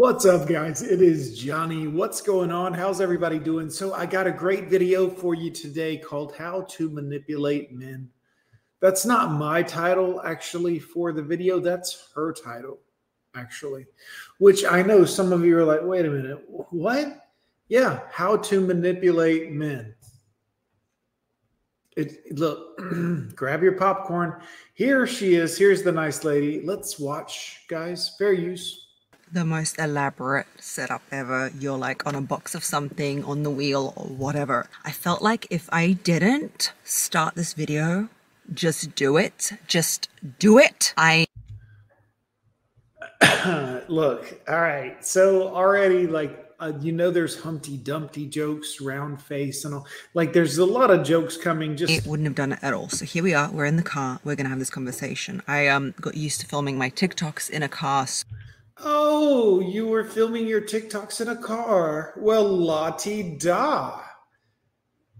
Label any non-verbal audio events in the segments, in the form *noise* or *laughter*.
What's up, guys? It is Johnny. What's going on? How's everybody doing? So, I got a great video for you today called How to Manipulate Men. That's not my title, actually, for the video. That's her title, actually, which I know some of you are like, wait a minute, what? Yeah, How to Manipulate Men. It, look, *clears throat* grab your popcorn. Here she is. Here's the nice lady. Let's watch, guys. Fair use the most elaborate setup ever. You're like on a box of something on the wheel or whatever. I felt like if I didn't start this video, just do it, just do it. I *coughs* look, all right. So already like uh, you know there's Humpty Dumpty jokes, round face, and all. Like there's a lot of jokes coming. Just it wouldn't have done it at all. So here we are. We're in the car. We're gonna have this conversation. I um got used to filming my TikToks in a car. Oh, you were filming your TikToks in a car. Well, lottie da.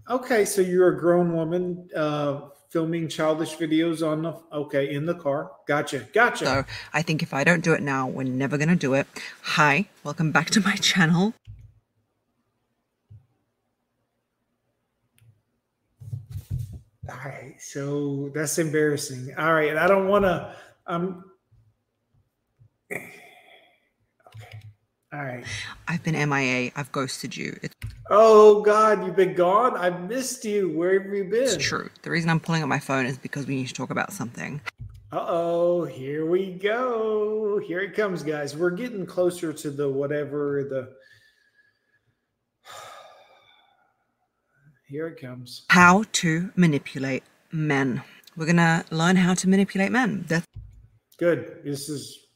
Okay, so you're a grown woman uh, filming childish videos on the okay in the car. Gotcha, gotcha. So I think if I don't do it now, we're never gonna do it. Hi, welcome back to my channel. All right, so that's embarrassing. All right, I don't want to. Um, All right. I've been MIA. I've ghosted you. It's, oh God, you've been gone. I missed you. Where have you been? It's true. The reason I'm pulling up my phone is because we need to talk about something. Uh oh, here we go. Here it comes, guys. We're getting closer to the whatever the. *sighs* Here it comes. How to manipulate men. We're gonna learn how to manipulate men. That's good. This is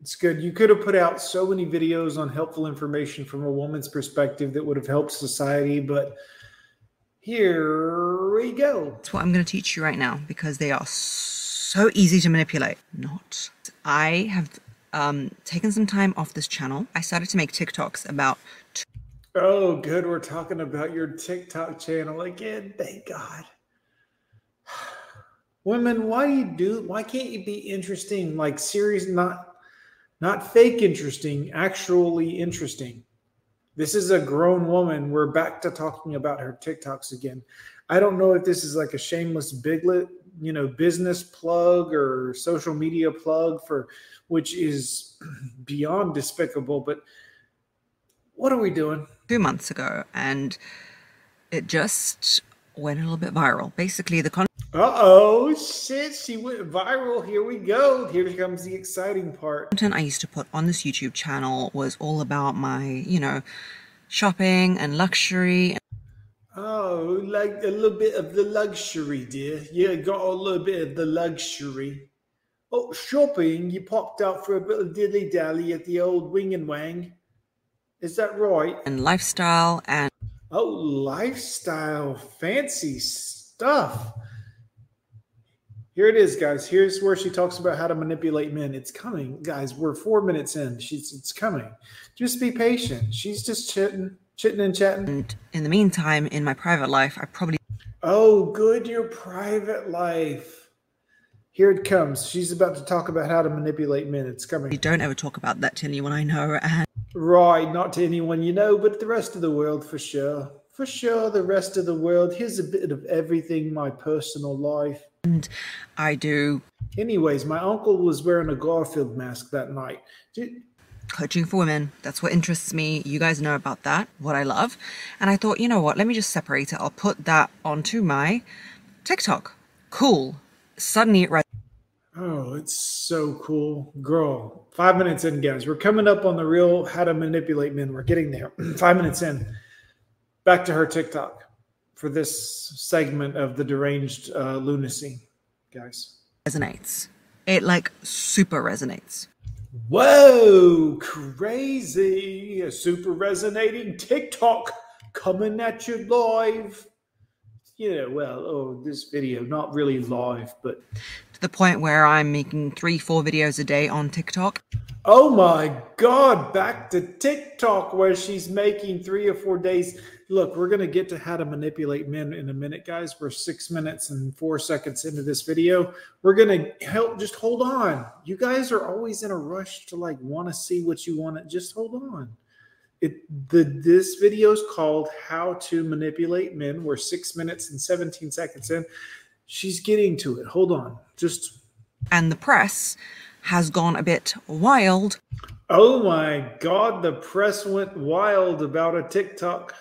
it's good. You could have put out so many videos on helpful information from a woman's perspective that would have helped society, but here we go. That's what I'm going to teach you right now because they are so easy to manipulate. Not. I have um, taken some time off this channel. I started to make TikToks about. oh, good. We're talking about your TikTok channel again. Thank God. *sighs* Women, why do you do? Why can't you be interesting? Like series, not not fake interesting, actually interesting. This is a grown woman. We're back to talking about her TikToks again. I don't know if this is like a shameless biglet, you know, business plug or social media plug for which is *clears throat* beyond despicable, but what are we doing? Two months ago, and it just went a little bit viral. Basically, the con- uh oh, shit, she went viral. Here we go. Here comes the exciting part. Content I used to put on this YouTube channel was all about my, you know, shopping and luxury. Oh, like a little bit of the luxury, dear. Yeah, got a little bit of the luxury. Oh, shopping. You popped out for a bit of dilly dally at the old wing and wang. Is that right? And lifestyle and Oh, lifestyle, fancy stuff. Here it is, guys. Here's where she talks about how to manipulate men. It's coming, guys. We're four minutes in. She's it's coming. Just be patient. She's just chitting, chitting and chatting. And in the meantime, in my private life, I probably Oh, good, your private life. Here it comes. She's about to talk about how to manipulate men. It's coming. You don't ever talk about that to anyone I know. And Right, not to anyone you know, but the rest of the world for sure. For sure, the rest of the world. Here's a bit of everything my personal life. And I do. Anyways, my uncle was wearing a Garfield mask that night. Did... Coaching for women. That's what interests me. You guys know about that, what I love. And I thought, you know what? Let me just separate it. I'll put that onto my TikTok. Cool. Suddenly it Oh, it's so cool. Girl, five minutes in, guys. We're coming up on the real how to manipulate men. We're getting there. *clears throat* five minutes in. Back to her TikTok for this segment of the deranged uh, lunacy, guys. Resonates. It like super resonates. Whoa, crazy. A super resonating TikTok coming at you live. Know, well, oh, this video, not really live, but to the point where I'm making three, four videos a day on TikTok. Oh my God, back to TikTok where she's making three or four days. Look, we're going to get to how to manipulate men in a minute, guys. We're six minutes and four seconds into this video. We're going to help, just hold on. You guys are always in a rush to like want to see what you want to, just hold on. It, the this video is called how to manipulate men. We're six minutes and 17 seconds in. She's getting to it. Hold on. Just. And the press has gone a bit wild. Oh my god the press went wild about a tiktok.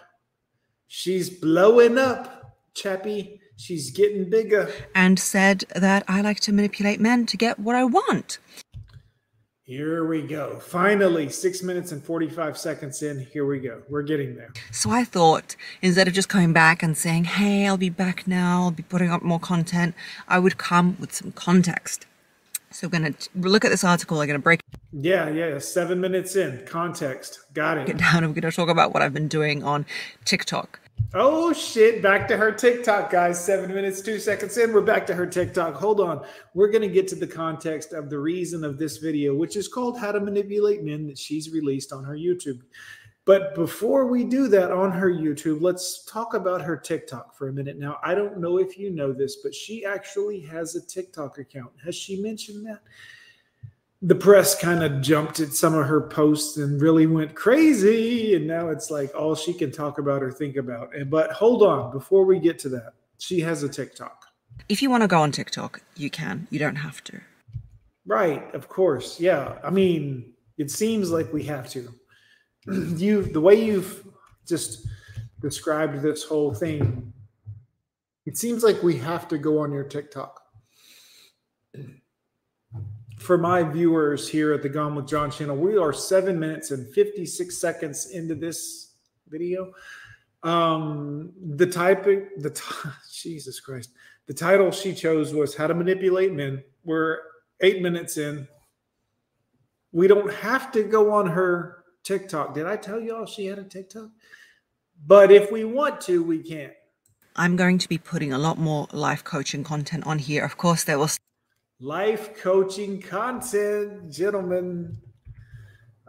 She's blowing up chappie. She's getting bigger. And said that i like to manipulate men to get what i want here we go. Finally, six minutes and 45 seconds in. Here we go. We're getting there. So I thought instead of just coming back and saying, hey, I'll be back now, I'll be putting up more content, I would come with some context. So we're going to look at this article. I'm going to break. Yeah, yeah. Seven minutes in. Context. Got it. Get down. I'm going to talk about what I've been doing on TikTok. Oh shit, back to her TikTok, guys. Seven minutes, two seconds in. We're back to her TikTok. Hold on. We're going to get to the context of the reason of this video, which is called How to Manipulate Men that she's released on her YouTube. But before we do that on her YouTube, let's talk about her TikTok for a minute. Now, I don't know if you know this, but she actually has a TikTok account. Has she mentioned that? The press kind of jumped at some of her posts and really went crazy and now it's like all she can talk about or think about. And but hold on before we get to that she has a tiktok. If you want to go on tiktok you can you don't have to. Right of course yeah i mean it seems like we have to. *clears throat* You the way you've just described this whole thing it seems like we have to go on your tiktok for my viewers here at the Gone with John channel, we are seven minutes and 56 seconds into this video. Um, the type, the t- *laughs* Jesus Christ, the title she chose was How to Manipulate Men. We're eight minutes in. We don't have to go on her TikTok. Did I tell y'all she had a TikTok? But if we want to, we can. I'm going to be putting a lot more life coaching content on here. Of course, there will life coaching content, gentlemen.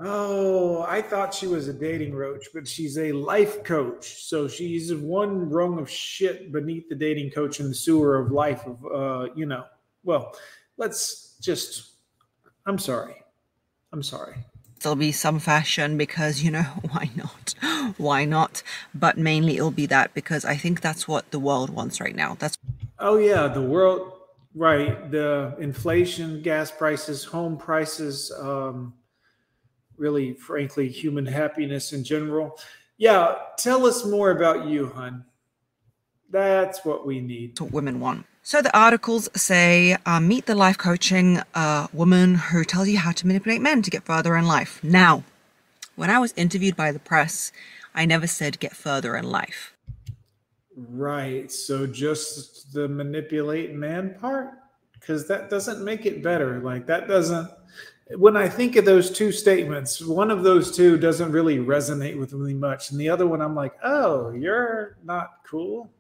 Oh, I thought she was a dating roach, but she's a life coach. So she's one rung of shit beneath the dating coach in the sewer of life of uh, you know. Well, let's just I'm sorry. I'm sorry. There'll be some fashion because, you know, *laughs* why not? Why not? But mainly it'll be that because I think that's what the world wants right now. That's Oh yeah, the world Right. The inflation, gas prices, home prices, um, really, frankly, human happiness in general. Yeah. Tell us more about you, hun. That's what we need. What women want. So the articles say uh, meet the life coaching uh, woman who tells you how to manipulate men to get further in life. Now, when I was interviewed by the press, I never said get further in life. Right. So just the manipulate man part? Because that doesn't make it better. Like that doesn't when I think of those two statements, one of those two doesn't really resonate with me much. And the other one I'm like, oh, you're not cool.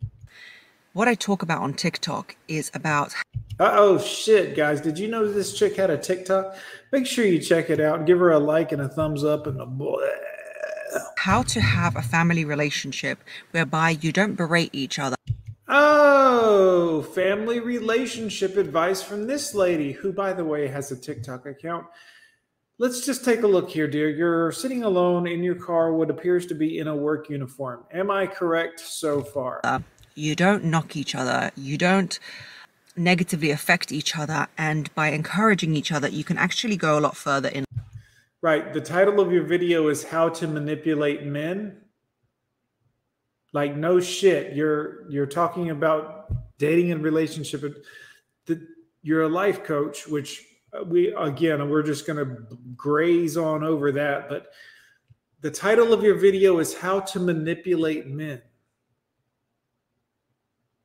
What I talk about on TikTok is about uh oh, shit, guys. Did you know this chick had a TikTok? Make sure you check it out. Give her a like and a thumbs up and a boy how to have a family relationship whereby you don't berate each other. Oh, family relationship advice from this lady, who, by the way, has a TikTok account. Let's just take a look here, dear. You're sitting alone in your car, what appears to be in a work uniform. Am I correct so far? Uh, you don't knock each other. You don't negatively affect each other. And by encouraging each other, you can actually go a lot further in Right. The title of your video is How to Manipulate Men. Like no shit. You're you're talking about dating and relationship. The, you're a life coach, which uh, we again we're just going to graze on over that, but the title of your video is How to Manipulate Men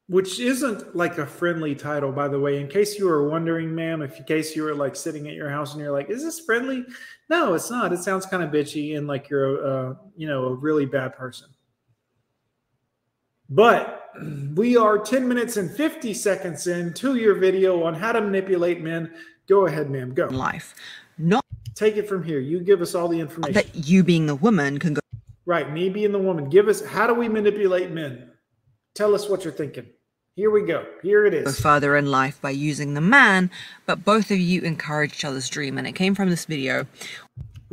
which isn't like a friendly title, by the way. In case you were wondering, ma'am, if in case you were like sitting at your house and you're like, "Is this friendly?" No, it's not. It sounds kind of bitchy and like you're a, you know, a really bad person. But *clears throat* We are 10 minutes and 50 seconds in to your video on how to manipulate men. Go ahead, ma'am. Go. Life. Not Take it from here. You give us all the information. that you being the woman can go Right. Me being the woman. Give us how do we manipulate men? Tell us what you're thinking. Here we go. Here it is. further in life by using the man, but both of you encourage each other's dream. And it came from this video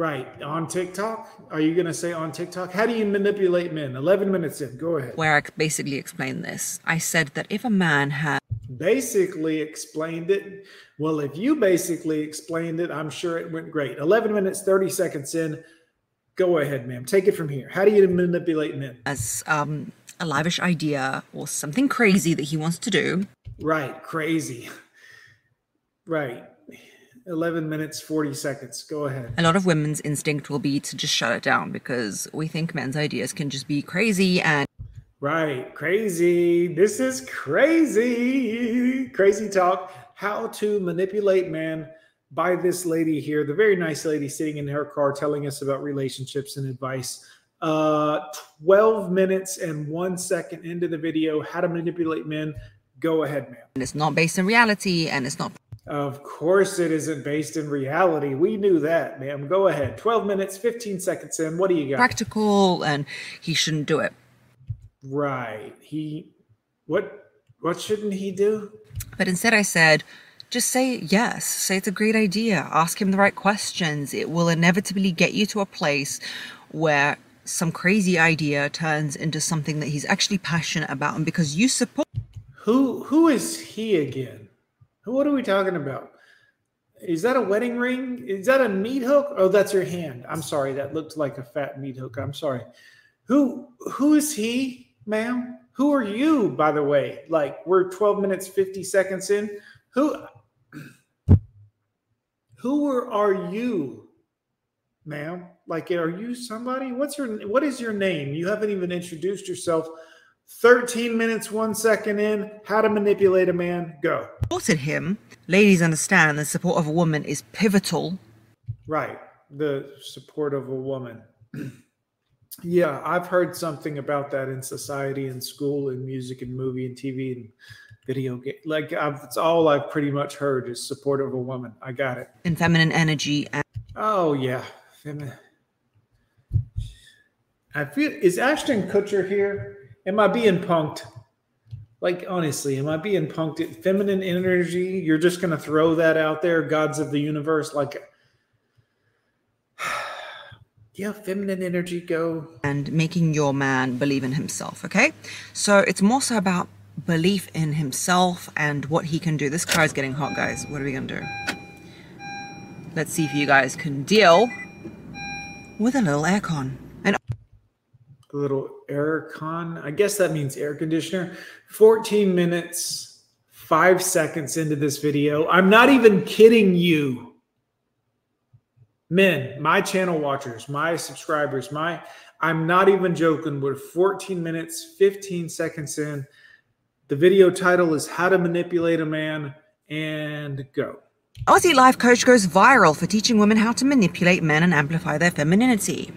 Right. On TikTok. Are you going to say on TikTok? How do you manipulate men? 11 minutes in. Go ahead. where I basically explained this. I said that if a man had Basically explained it. Well, if you basically explained it, I'm sure it went great. 11 minutes, 30 seconds in. Go ahead, ma'am. Take it from here. How do you manipulate men? as um, a lavish idea or something crazy that he wants to do, Right. Crazy. Right. 11 minutes, 40 seconds. Go ahead. a lot of women's instinct will be to just shut it down because we think men's ideas can just be crazy and Right. Crazy. This is crazy. Crazy talk. How to manipulate man by this lady here, the very nice lady sitting in her car telling us about relationships and advice. Uh 12 minutes and 1 second into the video, how to manipulate men. Go ahead, ma'am. it's not based in reality and it's not Of course, it isn't based in reality. We knew that, ma'am. Go ahead. 12 minutes, 15 seconds in. What do you got? practical and he shouldn't do it. Right. He, what, what shouldn't he do? But instead, I said, just say yes. Say it's a great idea. Ask him the right questions. It will inevitably get you to a place where some crazy idea turns into something that he's actually passionate about. And because you support Who, who is he again? What are we talking about? Is that a wedding ring? Is that a meat hook? Oh, that's your hand. I'm sorry. That looked like a fat meat hook. I'm sorry. Who, who is he, ma'am? Who are you, by the way? Like we're 12 minutes, 50 seconds in. Who, *clears throat* who are, you, ma'am? Like, are you somebody? What's your, what is your name? You haven't even introduced yourself. 13 minutes, one second in. How to manipulate a man. Go. supported him. Ladies understand the support of a woman is pivotal. Right. The support of a woman. *clears throat* yeah, I've heard something about that in society and school and music and movie and TV and video game. Like I've, it's all I've pretty much heard is support of a woman. I got it. in feminine energy and Oh yeah. I feel is Ashton Kutcher here? Am I being punked? Like honestly, am I being punked? Feminine energy, you're just gonna throw that out there, gods of the universe, like *sighs* yeah, feminine energy go. and making your man believe in himself, okay? So it's more so about belief in himself and what he can do. This car is getting hot, guys. What are we gonna do? Let's see if you guys can deal with a little aircon. And A little air con. I guess that means air conditioner. 14 minutes, five seconds into this video. I'm not even kidding you. Men, my channel watchers, my subscribers, my I'm not even joking. We're 14 minutes, 15 seconds in. The video title is How to Manipulate a Man and go. Aussie life coach goes viral for teaching women how to manipulate men and amplify their femininity.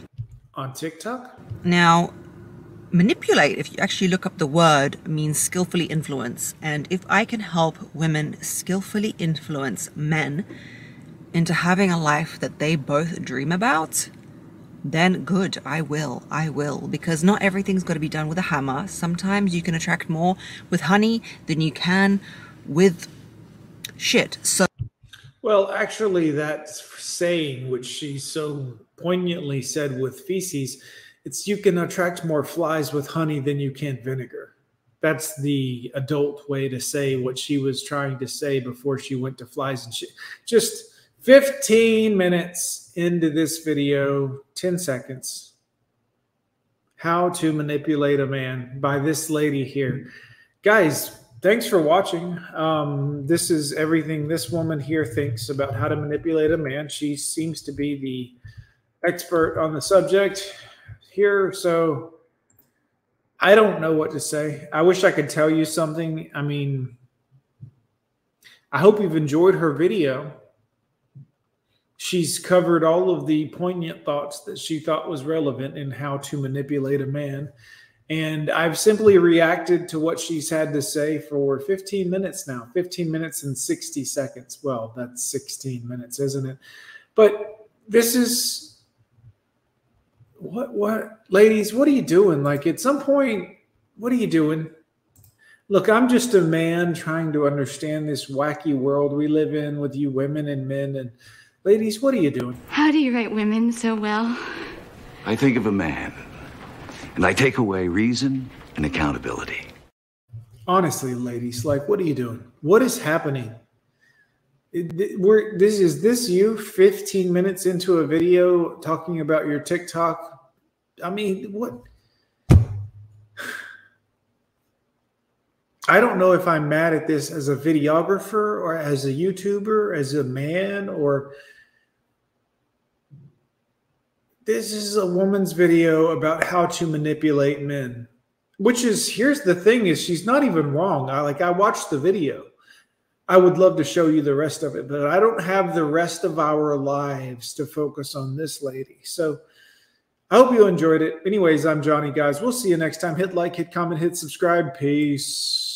On TikTok? Now, manipulate, if you actually look up the word, means skillfully influence. And if I can help women skillfully influence men into having a life that they both dream about, then good, I will. I will. Because not everything's got to be done with a hammer. Sometimes you can attract more with honey than you can with shit. So, Well, actually, that saying, which she so poignantly said with feces, it's you can attract more flies with honey than you can vinegar. That's the adult way to say what she was trying to say before she went to flies and shit. Just 15 minutes into this video, 10 seconds. How to manipulate a man by this lady here. Guys, thanks for watching. Um, this is everything this woman here thinks about how to manipulate a man. She seems to be the expert on the subject here. So I don't know what to say. I wish I could tell you something. I mean, I hope you've enjoyed her video. She's covered all of the poignant thoughts that she thought was relevant in how to manipulate a man. And I've simply reacted to what she's had to say for 15 minutes now 15 minutes and 60 seconds. Well, that's 16 minutes, isn't it? But this is what, what, ladies, what are you doing? Like, at some point, what are you doing? Look, I'm just a man trying to understand this wacky world we live in with you women and men. And ladies, what are you doing? How do you write women so well? I think of a man, and I take away reason and accountability. Honestly, ladies, like, what are you doing? What is happening? We're this is this you 15 minutes into a video talking about your TikTok. I mean, what? *sighs* I don't know if I'm mad at this as a videographer or as a YouTuber, as a man, or this is a woman's video about how to manipulate men. Which is here's the thing is she's not even wrong. I like I watched the video. I would love to show you the rest of it, but I don't have the rest of our lives to focus on this lady. So I hope you enjoyed it. Anyways, I'm Johnny, guys. We'll see you next time. Hit like, hit comment, hit subscribe. Peace.